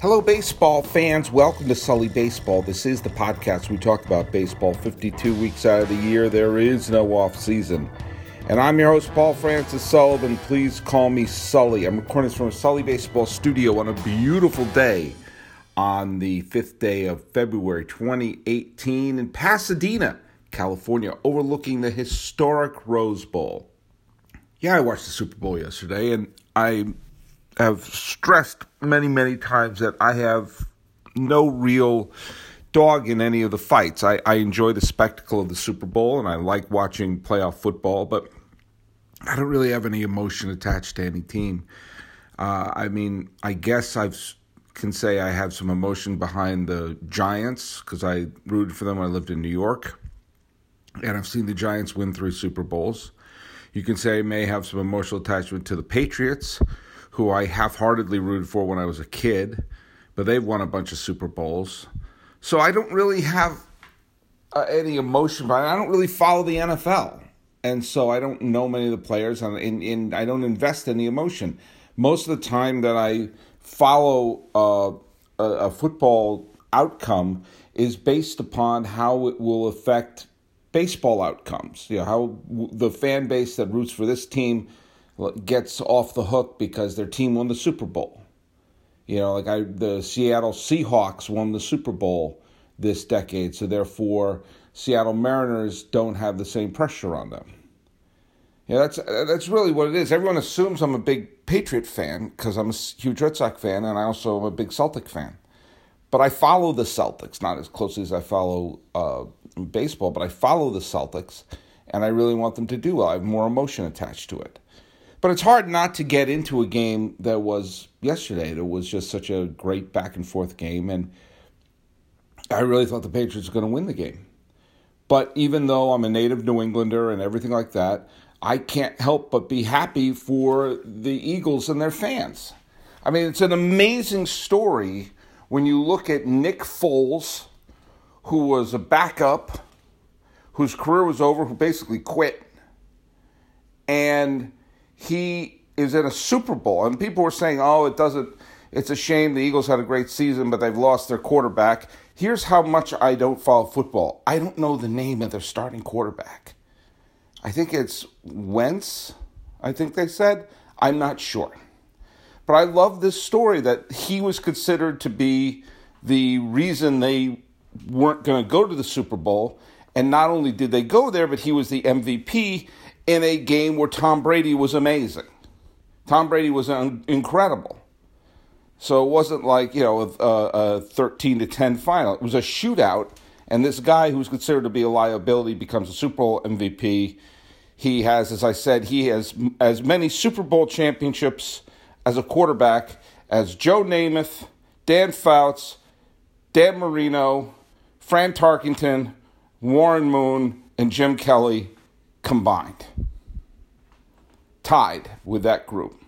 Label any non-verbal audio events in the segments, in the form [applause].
Hello, baseball fans. Welcome to Sully Baseball. This is the podcast. We talk about baseball 52 weeks out of the year. There is no off season. And I'm your host, Paul Francis Sullivan. Please call me Sully. I'm recording this from a Sully Baseball studio on a beautiful day on the fifth day of February 2018 in Pasadena, California, overlooking the historic Rose Bowl. Yeah, I watched the Super Bowl yesterday, and I have stressed many, many times that I have no real dog in any of the fights. I, I enjoy the spectacle of the Super Bowl and I like watching playoff football, but I don't really have any emotion attached to any team. Uh, I mean, I guess I can say I have some emotion behind the Giants because I rooted for them when I lived in New York, and I've seen the Giants win three Super Bowls. You can say I may have some emotional attachment to the Patriots who I half heartedly rooted for when I was a kid, but they've won a bunch of Super Bowls. So I don't really have uh, any emotion, but I don't really follow the NFL. And so I don't know many of the players, and, and, and I don't invest any emotion. Most of the time that I follow uh, a, a football outcome is based upon how it will affect baseball outcomes. You know, how the fan base that roots for this team gets off the hook because their team won the Super Bowl. You know, like I, the Seattle Seahawks won the Super Bowl this decade, so therefore Seattle Mariners don't have the same pressure on them. Yeah, that's that's really what it is. Everyone assumes I'm a big Patriot fan because I'm a huge Red Sox fan, and I also am a big Celtic fan. But I follow the Celtics not as closely as I follow uh, baseball, but I follow the Celtics, and I really want them to do well. I have more emotion attached to it. But it's hard not to get into a game that was yesterday. That was just such a great back and forth game, and I really thought the Patriots were going to win the game. But even though I'm a native New Englander and everything like that, I can't help but be happy for the Eagles and their fans. I mean, it's an amazing story when you look at Nick Foles, who was a backup, whose career was over, who basically quit, and he is in a Super Bowl, and people were saying, "Oh, it doesn't. It's a shame the Eagles had a great season, but they've lost their quarterback." Here's how much I don't follow football. I don't know the name of their starting quarterback. I think it's Wentz. I think they said. I'm not sure. But I love this story that he was considered to be the reason they weren't going to go to the Super Bowl. And not only did they go there, but he was the MVP in a game where Tom Brady was amazing. Tom Brady was un- incredible. So it wasn't like, you know, a, a 13 to 10 final. It was a shootout, and this guy who's considered to be a liability becomes a Super Bowl MVP. He has, as I said, he has as many Super Bowl championships as a quarterback as Joe Namath, Dan Fouts, Dan Marino, Fran Tarkenton, Warren Moon, and Jim Kelly combined, tied with that group,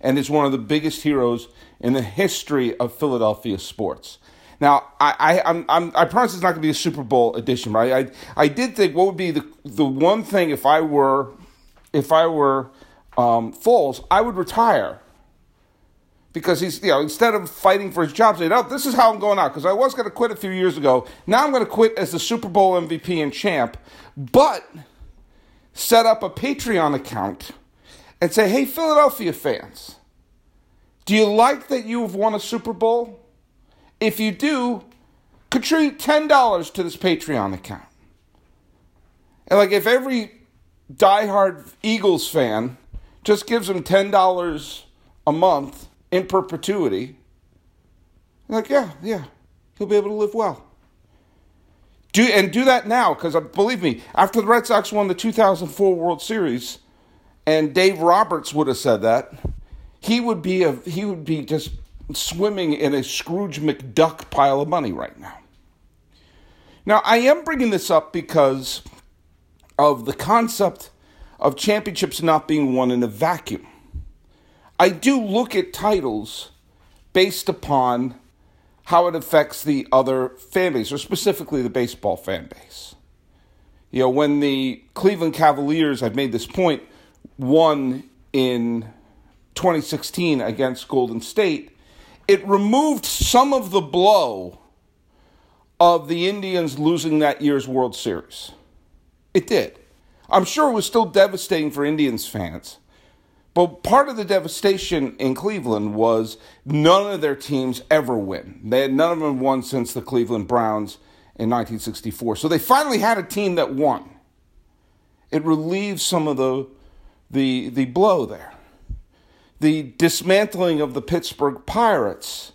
and is one of the biggest heroes in the history of Philadelphia sports. Now, I, I, I'm, I'm, i promise it's not going to be a Super Bowl edition, but I, I, I, did think what would be the, the one thing if I were, if I were um, Foles, I would retire because he's you know instead of fighting for his job, saying, "Oh, this is how I'm going out," because I was going to quit a few years ago. Now I'm going to quit as the Super Bowl MVP and champ, but set up a Patreon account and say, hey, Philadelphia fans, do you like that you've won a Super Bowl? If you do, contribute $10 to this Patreon account. And like if every diehard Eagles fan just gives them $10 a month in perpetuity, like, yeah, yeah, he'll be able to live well. Do and do that now because uh, believe me, after the Red Sox won the 2004 World Series, and Dave Roberts would have said that, he would be a he would be just swimming in a Scrooge McDuck pile of money right now. Now, I am bringing this up because of the concept of championships not being won in a vacuum. I do look at titles based upon how it affects the other fan base, or specifically the baseball fan base. You know, when the Cleveland Cavaliers, I've made this point, won in 2016 against Golden State, it removed some of the blow of the Indians losing that year's World Series. It did. I'm sure it was still devastating for Indians fans. But part of the devastation in Cleveland was none of their teams ever win. They had none of them won since the Cleveland Browns in 1964. So they finally had a team that won. It relieved some of the the the blow there. The dismantling of the Pittsburgh Pirates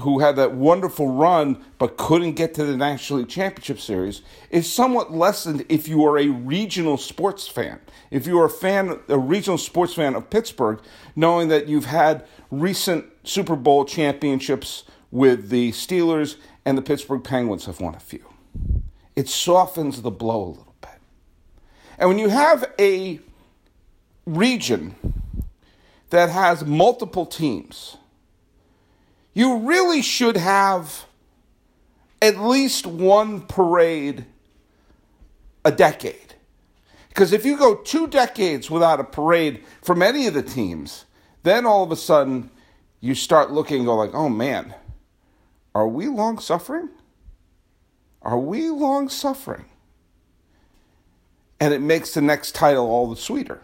who had that wonderful run but couldn't get to the National League Championship Series is somewhat lessened if you are a regional sports fan. If you are a fan, a regional sports fan of Pittsburgh, knowing that you've had recent Super Bowl championships with the Steelers and the Pittsburgh Penguins have won a few. It softens the blow a little bit. And when you have a region that has multiple teams, you really should have at least one parade a decade. Because if you go two decades without a parade from any of the teams, then all of a sudden you start looking and go like, oh man, are we long suffering? Are we long suffering? And it makes the next title all the sweeter.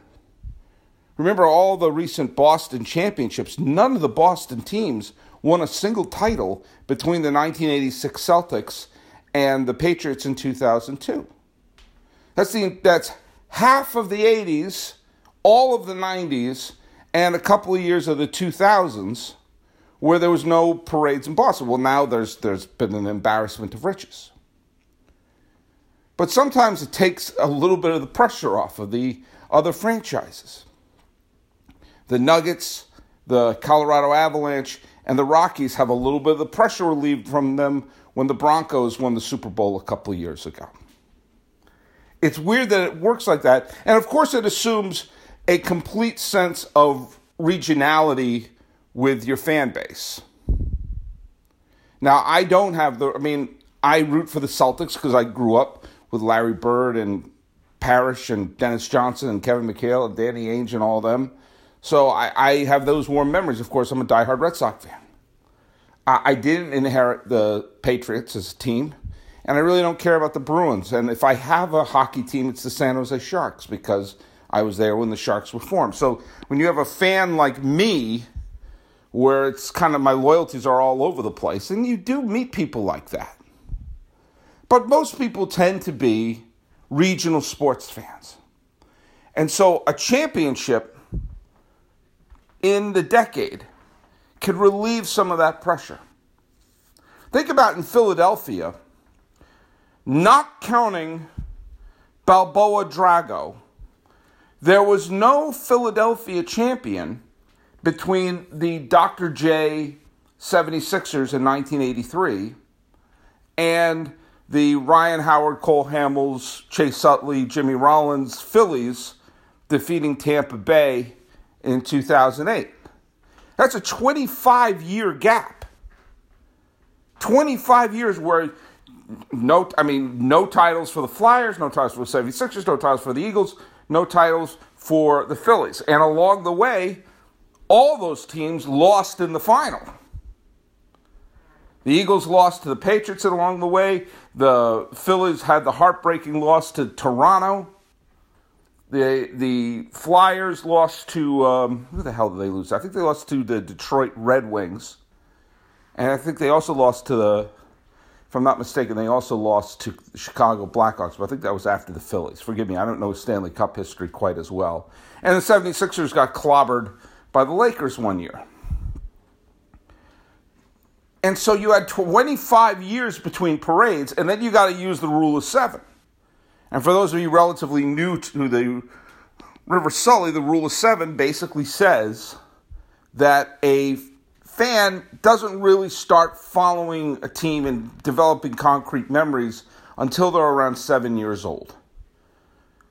Remember all the recent Boston championships, none of the Boston teams won a single title between the 1986 Celtics and the Patriots in 2002. That's the that's half of the 80s, all of the 90s, and a couple of years of the 2000s where there was no parades in Boston. Well, now there's there's been an embarrassment of riches. But sometimes it takes a little bit of the pressure off of the other franchises. The Nuggets, the Colorado Avalanche, and the Rockies have a little bit of the pressure relieved from them when the Broncos won the Super Bowl a couple years ago. It's weird that it works like that. And of course, it assumes a complete sense of regionality with your fan base. Now, I don't have the, I mean, I root for the Celtics because I grew up with Larry Bird and Parish and Dennis Johnson and Kevin McHale and Danny Ainge and all them. So I, I have those warm memories. Of course, I'm a diehard Red Sox fan. I, I didn't inherit the Patriots as a team, and I really don't care about the Bruins. And if I have a hockey team, it's the San Jose Sharks because I was there when the Sharks were formed. So when you have a fan like me, where it's kind of my loyalties are all over the place, and you do meet people like that. But most people tend to be regional sports fans. And so a championship in the decade could relieve some of that pressure. Think about in Philadelphia, not counting Balboa Drago, there was no Philadelphia champion between the Dr. J 76ers in 1983 and the Ryan Howard, Cole Hamels, Chase Utley, Jimmy Rollins Phillies defeating Tampa Bay in 2008. That's a 25 year gap. 25 years where no, I mean, no titles for the Flyers, no titles for the 76ers, no titles for the Eagles, no titles for the Phillies. And along the way, all those teams lost in the final. The Eagles lost to the Patriots along the way. The Phillies had the heartbreaking loss to Toronto. The the Flyers lost to um, who the hell did they lose? I think they lost to the Detroit Red Wings, and I think they also lost to the. If I'm not mistaken, they also lost to the Chicago Blackhawks, but I think that was after the Phillies. Forgive me, I don't know Stanley Cup history quite as well. And the 76ers got clobbered by the Lakers one year. And so you had 25 years between parades, and then you got to use the rule of seven. And for those of you relatively new to the River Sully, the rule of seven basically says that a fan doesn't really start following a team and developing concrete memories until they're around seven years old.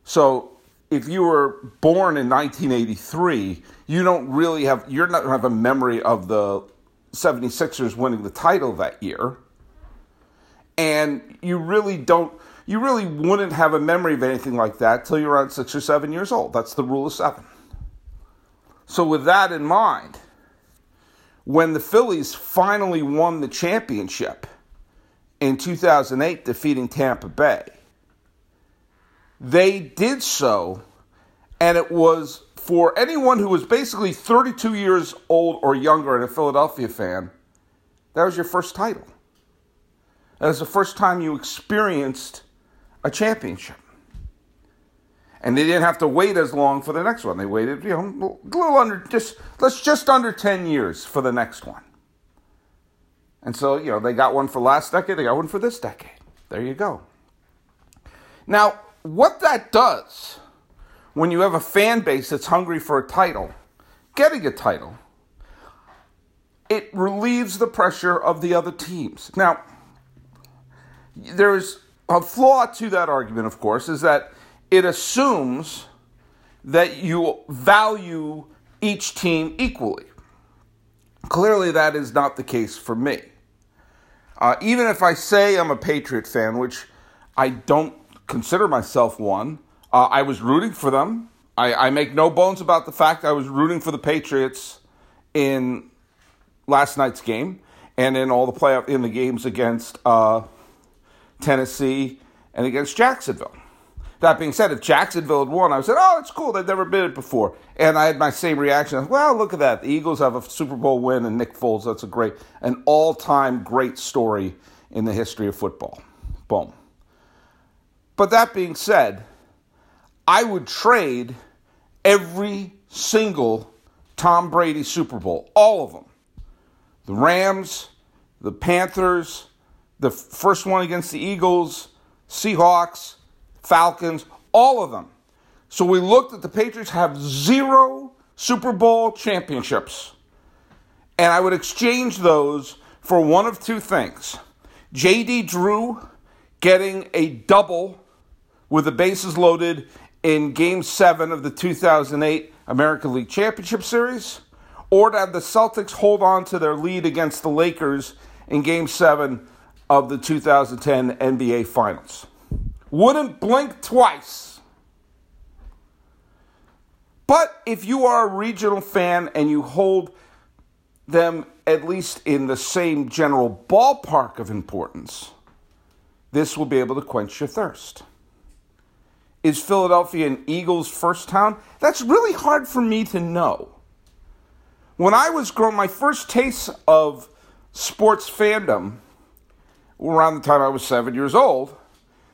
So if you were born in 1983, you don't really have you're not going to have a memory of the 76ers winning the title that year. And you really don't you really wouldn't have a memory of anything like that till you're around six or seven years old. That's the rule of seven. So, with that in mind, when the Phillies finally won the championship in 2008, defeating Tampa Bay, they did so, and it was for anyone who was basically 32 years old or younger and a Philadelphia fan, that was your first title. That was the first time you experienced a championship. And they didn't have to wait as long for the next one. They waited, you know, a little under just let's just under 10 years for the next one. And so, you know, they got one for last decade, they got one for this decade. There you go. Now, what that does when you have a fan base that's hungry for a title, getting a title, it relieves the pressure of the other teams. Now, there's a flaw to that argument, of course, is that it assumes that you value each team equally. Clearly, that is not the case for me. Uh, even if I say I'm a Patriot fan, which I don't consider myself one, uh, I was rooting for them. I, I, make no bones about the fact I was rooting for the Patriots in last night's game and in all the playoff in the games against uh, Tennessee and against Jacksonville. That being said, if Jacksonville had won, I said, "Oh, it's cool. They've never been it before." And I had my same reaction. Well, look at that. The Eagles have a Super Bowl win, and Nick Foles. That's a great, an all-time great story in the history of football. Boom. But that being said, I would trade every single Tom Brady Super Bowl, all of them. The Rams, the Panthers, the first one against the Eagles, Seahawks, Falcons, all of them. So we looked at the Patriots have zero Super Bowl championships. And I would exchange those for one of two things. JD Drew getting a double with the bases loaded in game 7 of the 2008 American League Championship Series or to have the Celtics hold on to their lead against the Lakers in game 7 of the 2010 NBA Finals wouldn't blink twice. But if you are a regional fan and you hold them at least in the same general ballpark of importance, this will be able to quench your thirst. Is Philadelphia an Eagles first town? That's really hard for me to know. When I was growing, my first taste of sports fandom, around the time I was seven years old,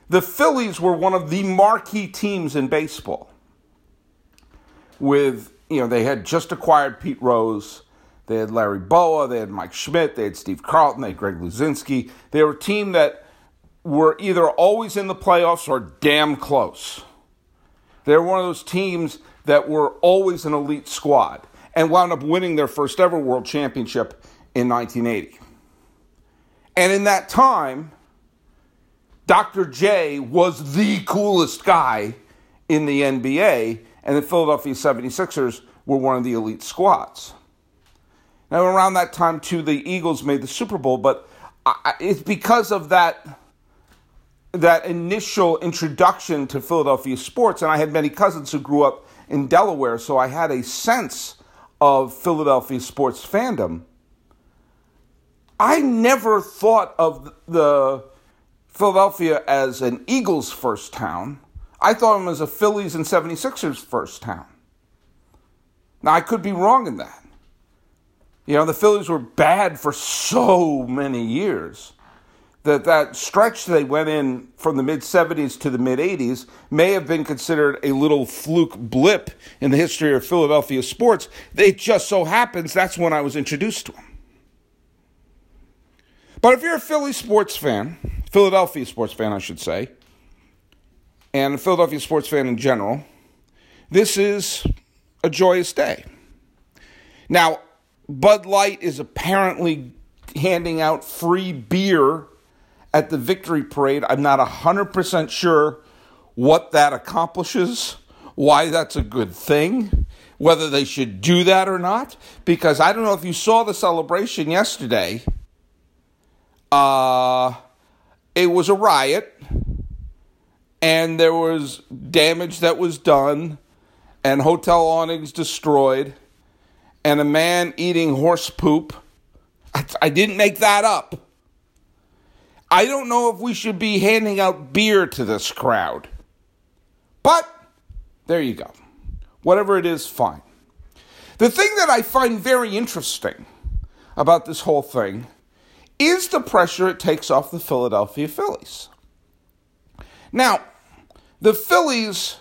the Phillies were one of the marquee teams in baseball. With, you know, they had just acquired Pete Rose. They had Larry Bowa, they had Mike Schmidt, they had Steve Carlton, they had Greg Luzinski. They were a team that were either always in the playoffs or damn close. They were one of those teams that were always an elite squad and wound up winning their first ever world championship in 1980. And in that time, Dr. J was the coolest guy in the NBA, and the Philadelphia 76ers were one of the elite squads. Now, around that time, too, the Eagles made the Super Bowl, but it's because of that that initial introduction to Philadelphia sports, and I had many cousins who grew up in Delaware, so I had a sense of Philadelphia sports fandom. I never thought of the Philadelphia as an Eagles first town. I thought of them as a Phillies and 76ers first town. Now, I could be wrong in that. You know, the Phillies were bad for so many years that that stretch they went in from the mid 70s to the mid 80s may have been considered a little fluke blip in the history of Philadelphia sports. It just so happens that's when I was introduced to them. But if you're a Philly sports fan, Philadelphia sports fan, I should say, and a Philadelphia sports fan in general, this is a joyous day. Now, Bud Light is apparently handing out free beer at the victory parade. I'm not 100% sure what that accomplishes, why that's a good thing, whether they should do that or not, because I don't know if you saw the celebration yesterday. Uh, it was a riot and there was damage that was done and hotel awnings destroyed and a man eating horse poop I didn't make that up. I don't know if we should be handing out beer to this crowd. But there you go. Whatever it is, fine. The thing that I find very interesting about this whole thing is the pressure it takes off the Philadelphia Phillies. Now, the Phillies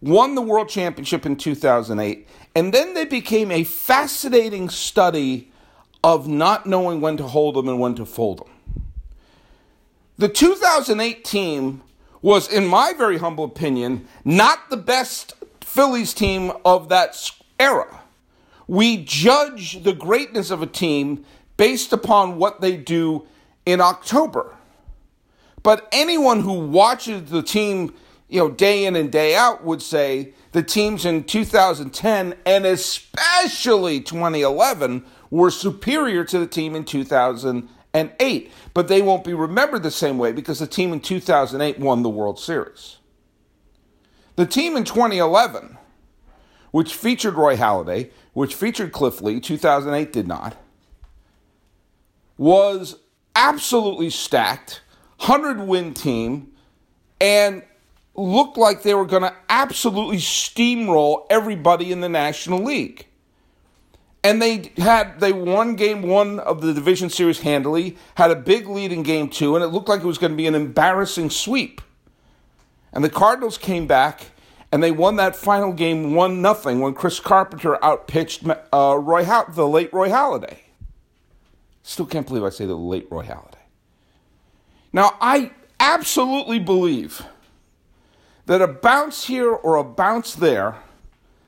won the World Championship in 2008, and then they became a fascinating study of not knowing when to hold them and when to fold them. The 2008 team was, in my very humble opinion, not the best Phillies team of that era. We judge the greatness of a team based upon what they do in October. But anyone who watches the team, you know, day in and day out would say the teams in 2010 and especially 2011 were superior to the team in 2008. But they won't be remembered the same way because the team in 2008 won the World Series. The team in 2011, which featured Roy Halladay, which featured Cliff Lee, 2008 did not, was absolutely stacked, 100 win team, and looked like they were going to absolutely steamroll everybody in the National League. And they had they won game one of the division series handily, had a big lead in game two, and it looked like it was going to be an embarrassing sweep. And the Cardinals came back and they won that final game one nothing when Chris Carpenter outpitched uh, Roy the late Roy Halladay. Still can't believe I say the late Roy Halladay. Now I absolutely believe that a bounce here or a bounce there,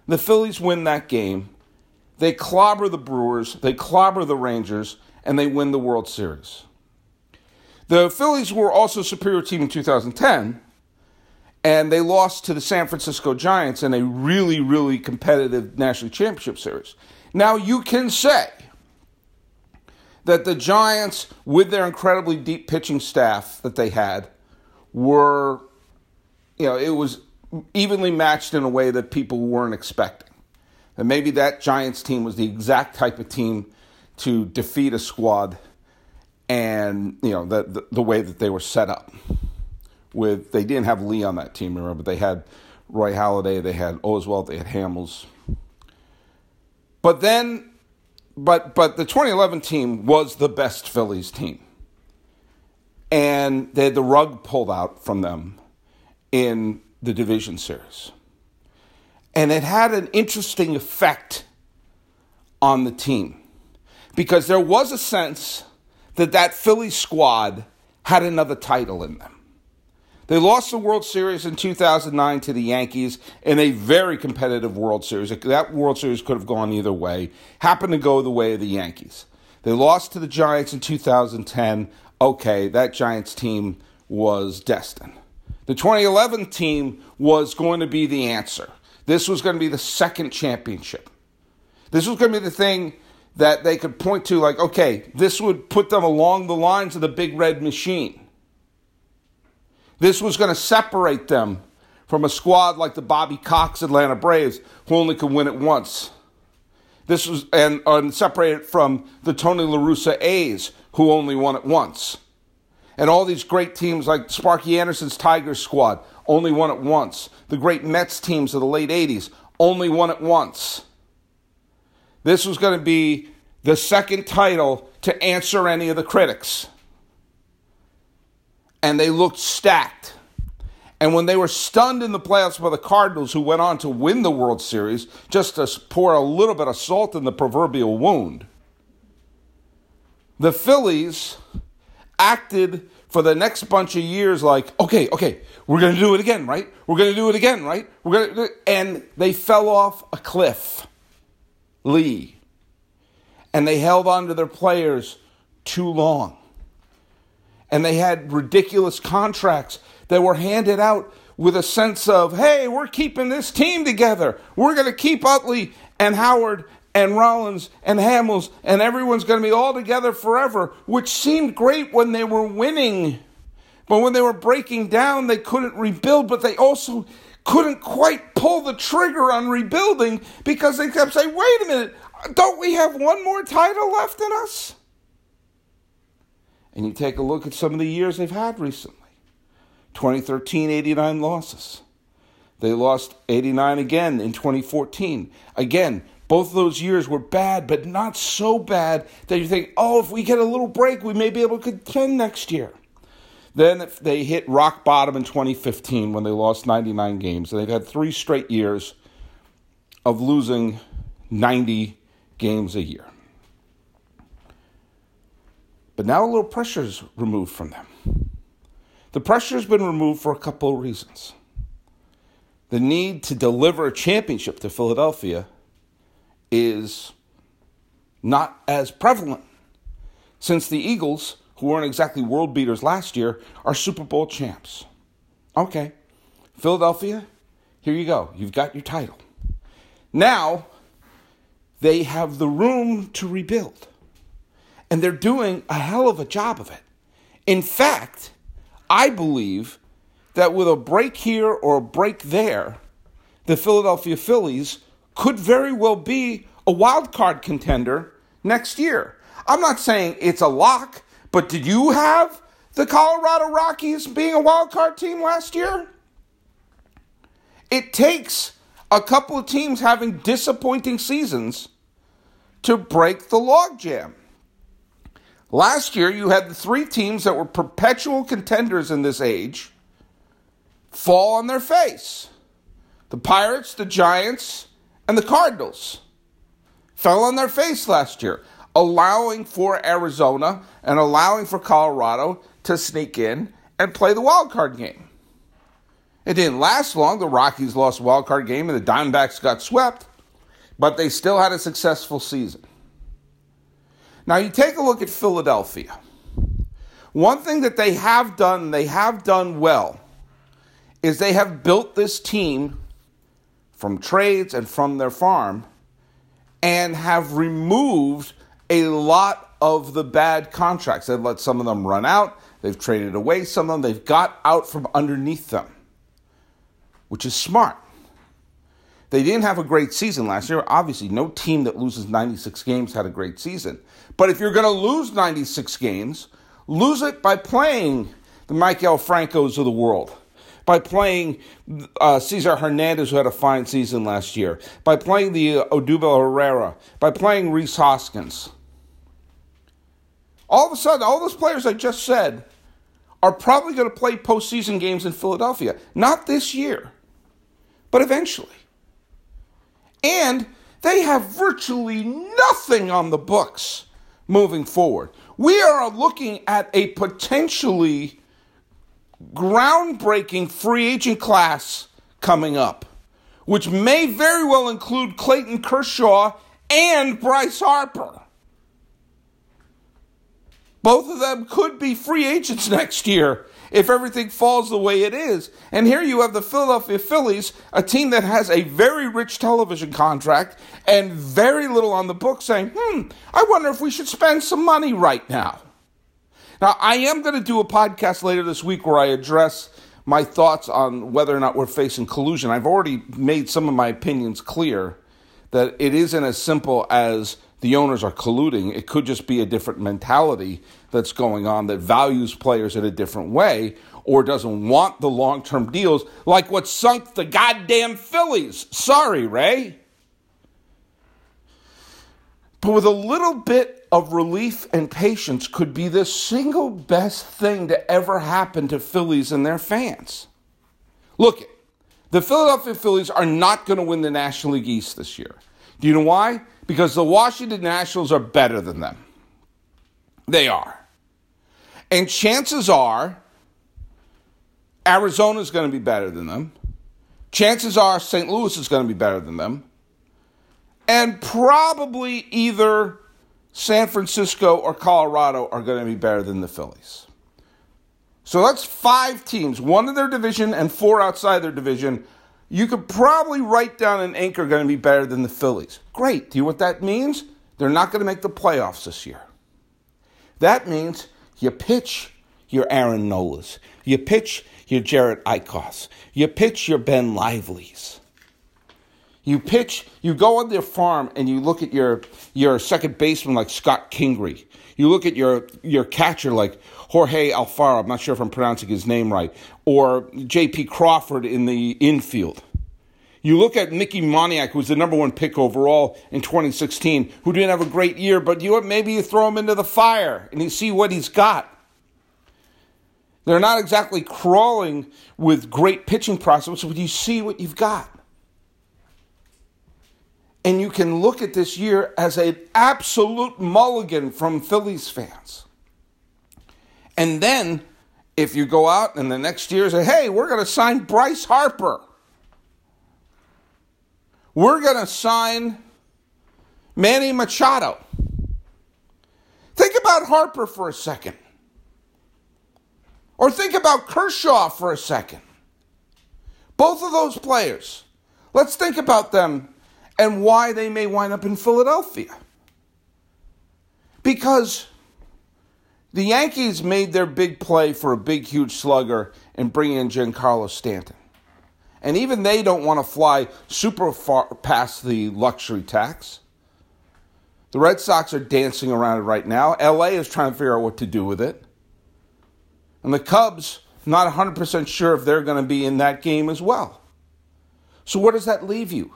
the Phillies win that game they clobber the Brewers, they clobber the Rangers, and they win the World Series. The Phillies were also a superior team in 2010, and they lost to the San Francisco Giants in a really, really competitive National Championship Series. Now, you can say that the Giants, with their incredibly deep pitching staff that they had, were, you know, it was evenly matched in a way that people weren't expecting. And maybe that Giants team was the exact type of team to defeat a squad and you know the, the, the way that they were set up with they didn't have Lee on that team remember but they had Roy Halladay they had Oswalt they had Hamels but then but but the 2011 team was the best Phillies team and they had the rug pulled out from them in the division series and it had an interesting effect on the team because there was a sense that that Philly squad had another title in them. They lost the World Series in 2009 to the Yankees in a very competitive World Series. That World Series could have gone either way. Happened to go the way of the Yankees. They lost to the Giants in 2010. Okay, that Giants team was destined. The 2011 team was going to be the answer. This was going to be the second championship. This was going to be the thing that they could point to, like, okay, this would put them along the lines of the big red machine. This was going to separate them from a squad like the Bobby Cox Atlanta Braves, who only could win it once. This was and, and separate it from the Tony La Russa A's, who only won it once. And all these great teams like Sparky Anderson's Tigers squad, only won it once. The great Mets teams of the late 80s only won it once. This was going to be the second title to answer any of the critics. And they looked stacked. And when they were stunned in the playoffs by the Cardinals, who went on to win the World Series, just to pour a little bit of salt in the proverbial wound, the Phillies acted for the next bunch of years like, okay, okay, we're going to do it again, right? We're going to do it again, right? We're going to and they fell off a cliff. Lee. And they held on to their players too long. And they had ridiculous contracts that were handed out with a sense of, hey, we're keeping this team together. We're going to keep Utley and Howard and Rollins and Hamels, and everyone's going to be all together forever, which seemed great when they were winning. But when they were breaking down, they couldn't rebuild, but they also couldn't quite pull the trigger on rebuilding because they kept saying, wait a minute, don't we have one more title left in us? And you take a look at some of the years they've had recently 2013, 89 losses. They lost 89 again in 2014. Again, both of those years were bad, but not so bad that you think, oh, if we get a little break, we may be able to contend next year. Then they hit rock bottom in 2015 when they lost 99 games. And they've had three straight years of losing 90 games a year. But now a little pressure is removed from them. The pressure has been removed for a couple of reasons. The need to deliver a championship to Philadelphia is not as prevalent since the Eagles, who weren't exactly world beaters last year, are Super Bowl champs. Okay, Philadelphia, here you go. You've got your title. Now, they have the room to rebuild. And they're doing a hell of a job of it. In fact, I believe that with a break here or a break there, the Philadelphia Phillies could very well be a wild card contender next year. I'm not saying it's a lock, but did you have the Colorado Rockies being a wild card team last year? It takes a couple of teams having disappointing seasons to break the logjam. Last year, you had the three teams that were perpetual contenders in this age fall on their face the Pirates, the Giants, and the Cardinals fell on their face last year, allowing for Arizona and allowing for Colorado to sneak in and play the wild card game. It didn't last long. The Rockies lost wild card game and the Diamondbacks got swept, but they still had a successful season. Now you take a look at Philadelphia. One thing that they have done, they have done well, is they have built this team from trades and from their farm and have removed a lot of the bad contracts. They've let some of them run out, they've traded away some of them, they've got out from underneath them, which is smart. They didn't have a great season last year. Obviously, no team that loses 96 games had a great season. But if you're going to lose 96 games, lose it by playing the Maikel Francos of the world by playing uh, Cesar Hernandez, who had a fine season last year, by playing the uh, Odubel Herrera, by playing Rhys Hoskins. All of a sudden, all those players I just said are probably going to play postseason games in Philadelphia. Not this year, but eventually. And they have virtually nothing on the books moving forward. We are looking at a potentially groundbreaking free agent class coming up, which may very well include Clayton Kershaw and Bryce Harper. Both of them could be free agents [laughs] next year if everything falls the way it is. And here you have the Philadelphia Phillies, a team that has a very rich television contract and very little on the book, saying, hmm, I wonder if we should spend some money right now. Now, I am going to do a podcast later this week where I address my thoughts on whether or not we're facing collusion. I've already made some of my opinions clear that it isn't as simple as the owners are colluding. It could just be a different mentality that's going on that values players in a different way or doesn't want the long term deals like what sunk the goddamn Phillies. Sorry, Ray. But with a little bit of relief and patience could be the single best thing to ever happen to Phillies and their fans. Look, the Philadelphia Phillies are not going to win the National League East this year. Do you know why? Because the Washington Nationals are better than them. They are. And chances are Arizona is going to be better than them. Chances are St. Louis is going to be better than them and probably either San Francisco or Colorado are going to be better than the Phillies. So that's five teams, one in their division and four outside their division. You could probably write down an anchor going to be better than the Phillies. Great. Do you know what that means? They're not going to make the playoffs this year. That means you pitch your Aaron Nolas, you pitch your Jerad Eickhoffs, you pitch your Ben Livelys You pitch, you go on their farm and you look at your your second baseman like Scott Kingery. You look at your your catcher like Jorge Alfaro, I'm not sure if I'm pronouncing his name right, or J.P. Crawford in the infield. You look at Mickey Moniak, who was the number one pick overall in 2016, who didn't have a great year, but you maybe you throw him into the fire and you see what he's got. They're not exactly crawling with great pitching prospects, but you see what you've got. And you can look at this year as an absolute mulligan from Phillies fans. And then, if you go out in the next year and say, hey, we're going to sign Bryce Harper, we're going to sign Manny Machado. Think about Harper for a second. Or think about Kershaw for a second. Both of those players. Let's think about them and why they may wind up in Philadelphia. Because the Yankees made their big play for a big, huge slugger and bring in Giancarlo Stanton. And even they don't want to fly super far past the luxury tax. The Red Sox are dancing around it right now. LA is trying to figure out what to do with it. And the Cubs, not 100% sure if they're going to be in that game as well. So, where does that leave you?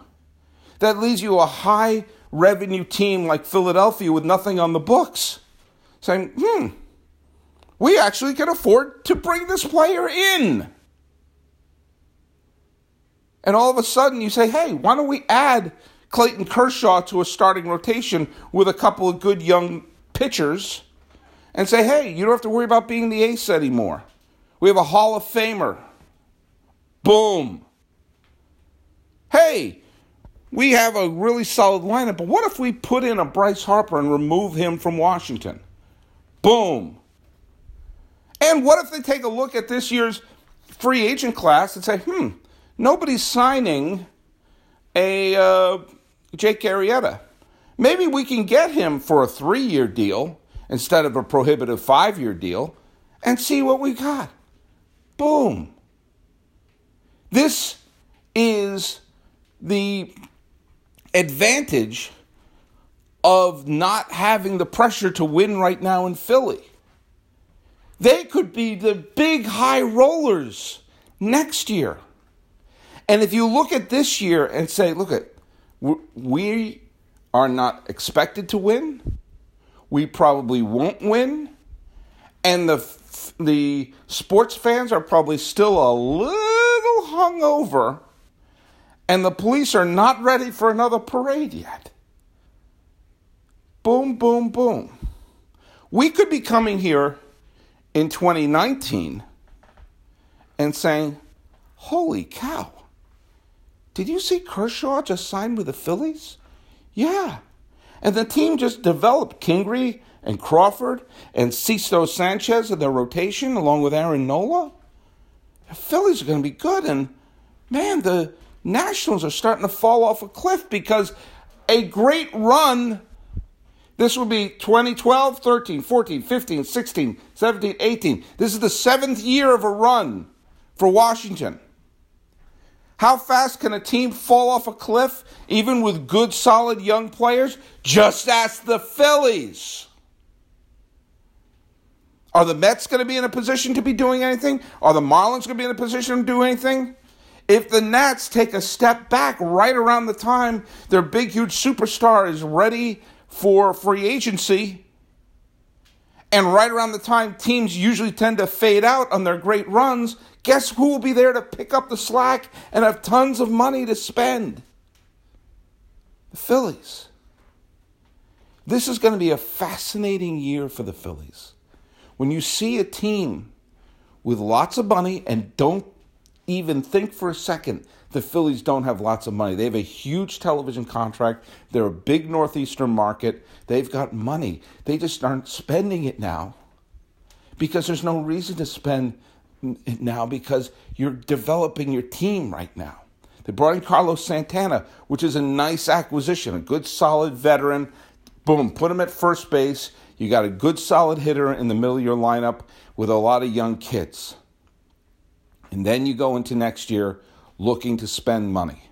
That leaves you a high revenue team like Philadelphia with nothing on the books. Saying, hmm, we actually can afford to bring this player in. And all of a sudden you say, hey, why don't we add Clayton Kershaw to a starting rotation with a couple of good young pitchers and say, hey, you don't have to worry about being the ace anymore. We have a Hall of Famer. Boom. Hey, we have a really solid lineup, but what if we put in a Bryce Harper and remove him from Washington? Boom. And what if they take a look at this year's free agent class and say, hmm, nobody's signing a uh, Jake Arrieta. Maybe we can get him for a three year deal instead of a prohibitive five year deal and see what we got. Boom. This is the advantage of not having the pressure to win right now in Philly. They could be the big high rollers next year. And if you look at this year and say, look at we are not expected to win. We probably won't win. And the the sports fans are probably still a little hungover and the police are not ready for another parade yet. Boom, boom, boom. We could be coming here in 2019 and saying, Holy cow, did you see Kershaw just signed with the Phillies? Yeah. And the team just developed Kingery and Crawford and Sixto Sanchez in their rotation along with Aaron Nola. The Phillies are going to be good. And man, the Nationals are starting to fall off a cliff because a great run. This will be 2012, 13, 14, 15, 16, 17, 18. This is the seventh year of a run for Washington. How fast can a team fall off a cliff, even with good, solid young players? Just ask the Phillies. Are the Mets going to be in a position to be doing anything? Are the Marlins going to be in a position to do anything? If the Nats take a step back right around the time their big, huge superstar is ready for free agency, and right around the time teams usually tend to fade out on their great runs, guess who will be there to pick up the slack and have tons of money to spend? The Phillies. This is going to be a fascinating year for the Phillies. When you see a team with lots of money and don't even think for a second the Phillies don't have lots of money. They have a huge television contract. They're a big Northeastern market. They've got money. They just aren't spending it now because there's no reason to spend it now because you're developing your team right now. They brought in Carlos Santana, which is a nice acquisition, a good solid veteran. Boom, put him at first base. You got a good solid hitter in the middle of your lineup with a lot of young kids. And then you go into next year looking to spend money.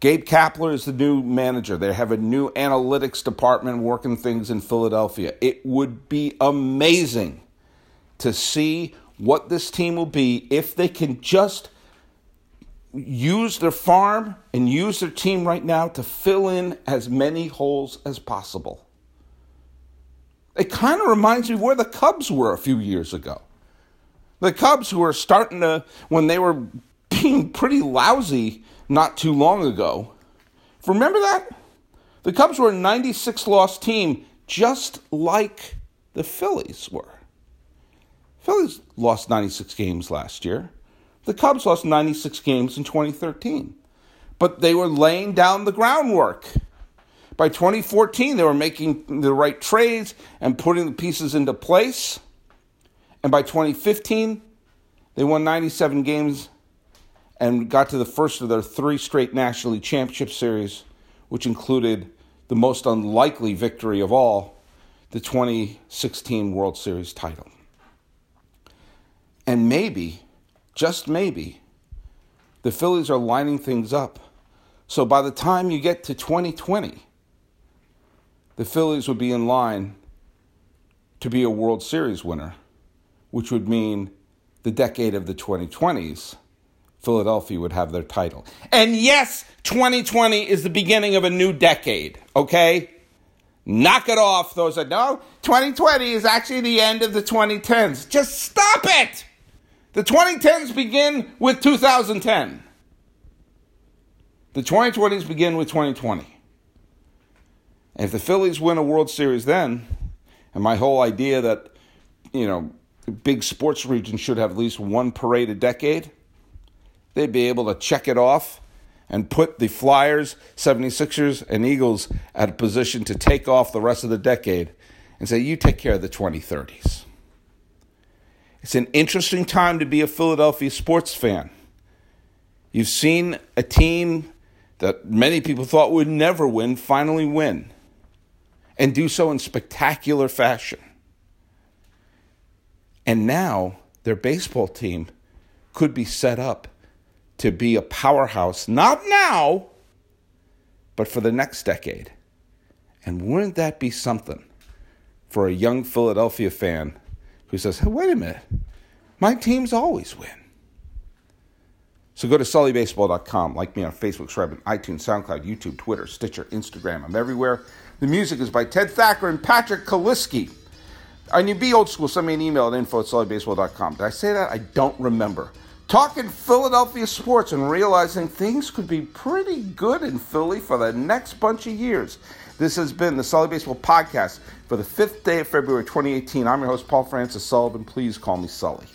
Gabe Kapler is the new manager. They have a new analytics department working things in Philadelphia. It would be amazing to see what this team will be if they can just use their farm and use their team right now to fill in as many holes as possible. It kind of reminds me where the Cubs were a few years ago. The Cubs who were starting to, when they were pretty lousy not too long ago. Remember that? The Cubs were a 96 loss team, just like the Phillies were. Phillies lost 96 games last year. The Cubs lost 96 games in 2013. But they were laying down the groundwork. By 2014, they were making the right trades and putting the pieces into place. And by 2015, they won 97 games and got to the first of their three straight National League Championship Series, which included the most unlikely victory of all, the 2016 World Series title. And maybe, just maybe, the Phillies are lining things up. So by the time you get to 2020, the Phillies would be in line to be a World Series winner, which would mean the decade of the 2020s Philadelphia would have their title. And yes, 2020 is the beginning of a new decade, okay? Knock it off, those that know. 2020 is actually the end of the 2010s. Just stop it! The 2010s begin with 2010. The 2020s begin with 2020. And if the Phillies win a World Series then, and my whole idea that, you know, big sports regions should have at least one parade a decade, they'd be able to check it off and put the Flyers, 76ers, and Eagles at a position to take off the rest of the decade and say, you take care of the 2030s. It's an interesting time to be a Philadelphia sports fan. You've seen a team that many people thought would never win finally win and do so in spectacular fashion. And now their baseball team could be set up to be a powerhouse, not now, but for the next decade. And wouldn't that be something for a young Philadelphia fan who says, hey, wait a minute, my teams always win? So go to sullybaseball.com, like me on Facebook, subscribe on iTunes, SoundCloud, YouTube, Twitter, Stitcher, Instagram. I'm everywhere. The music is by Ted Thacker and Patrick Kaliski. And you be old school, send me an email at info at sullybaseball.com. Did I say that? I don't remember talking Philadelphia sports and realizing things could be pretty good in Philly for the next bunch of years. This has been the Sully Baseball Podcast for the fifth day of February 2018. I'm your host, Paul Francis Sullivan. Please call me Sully.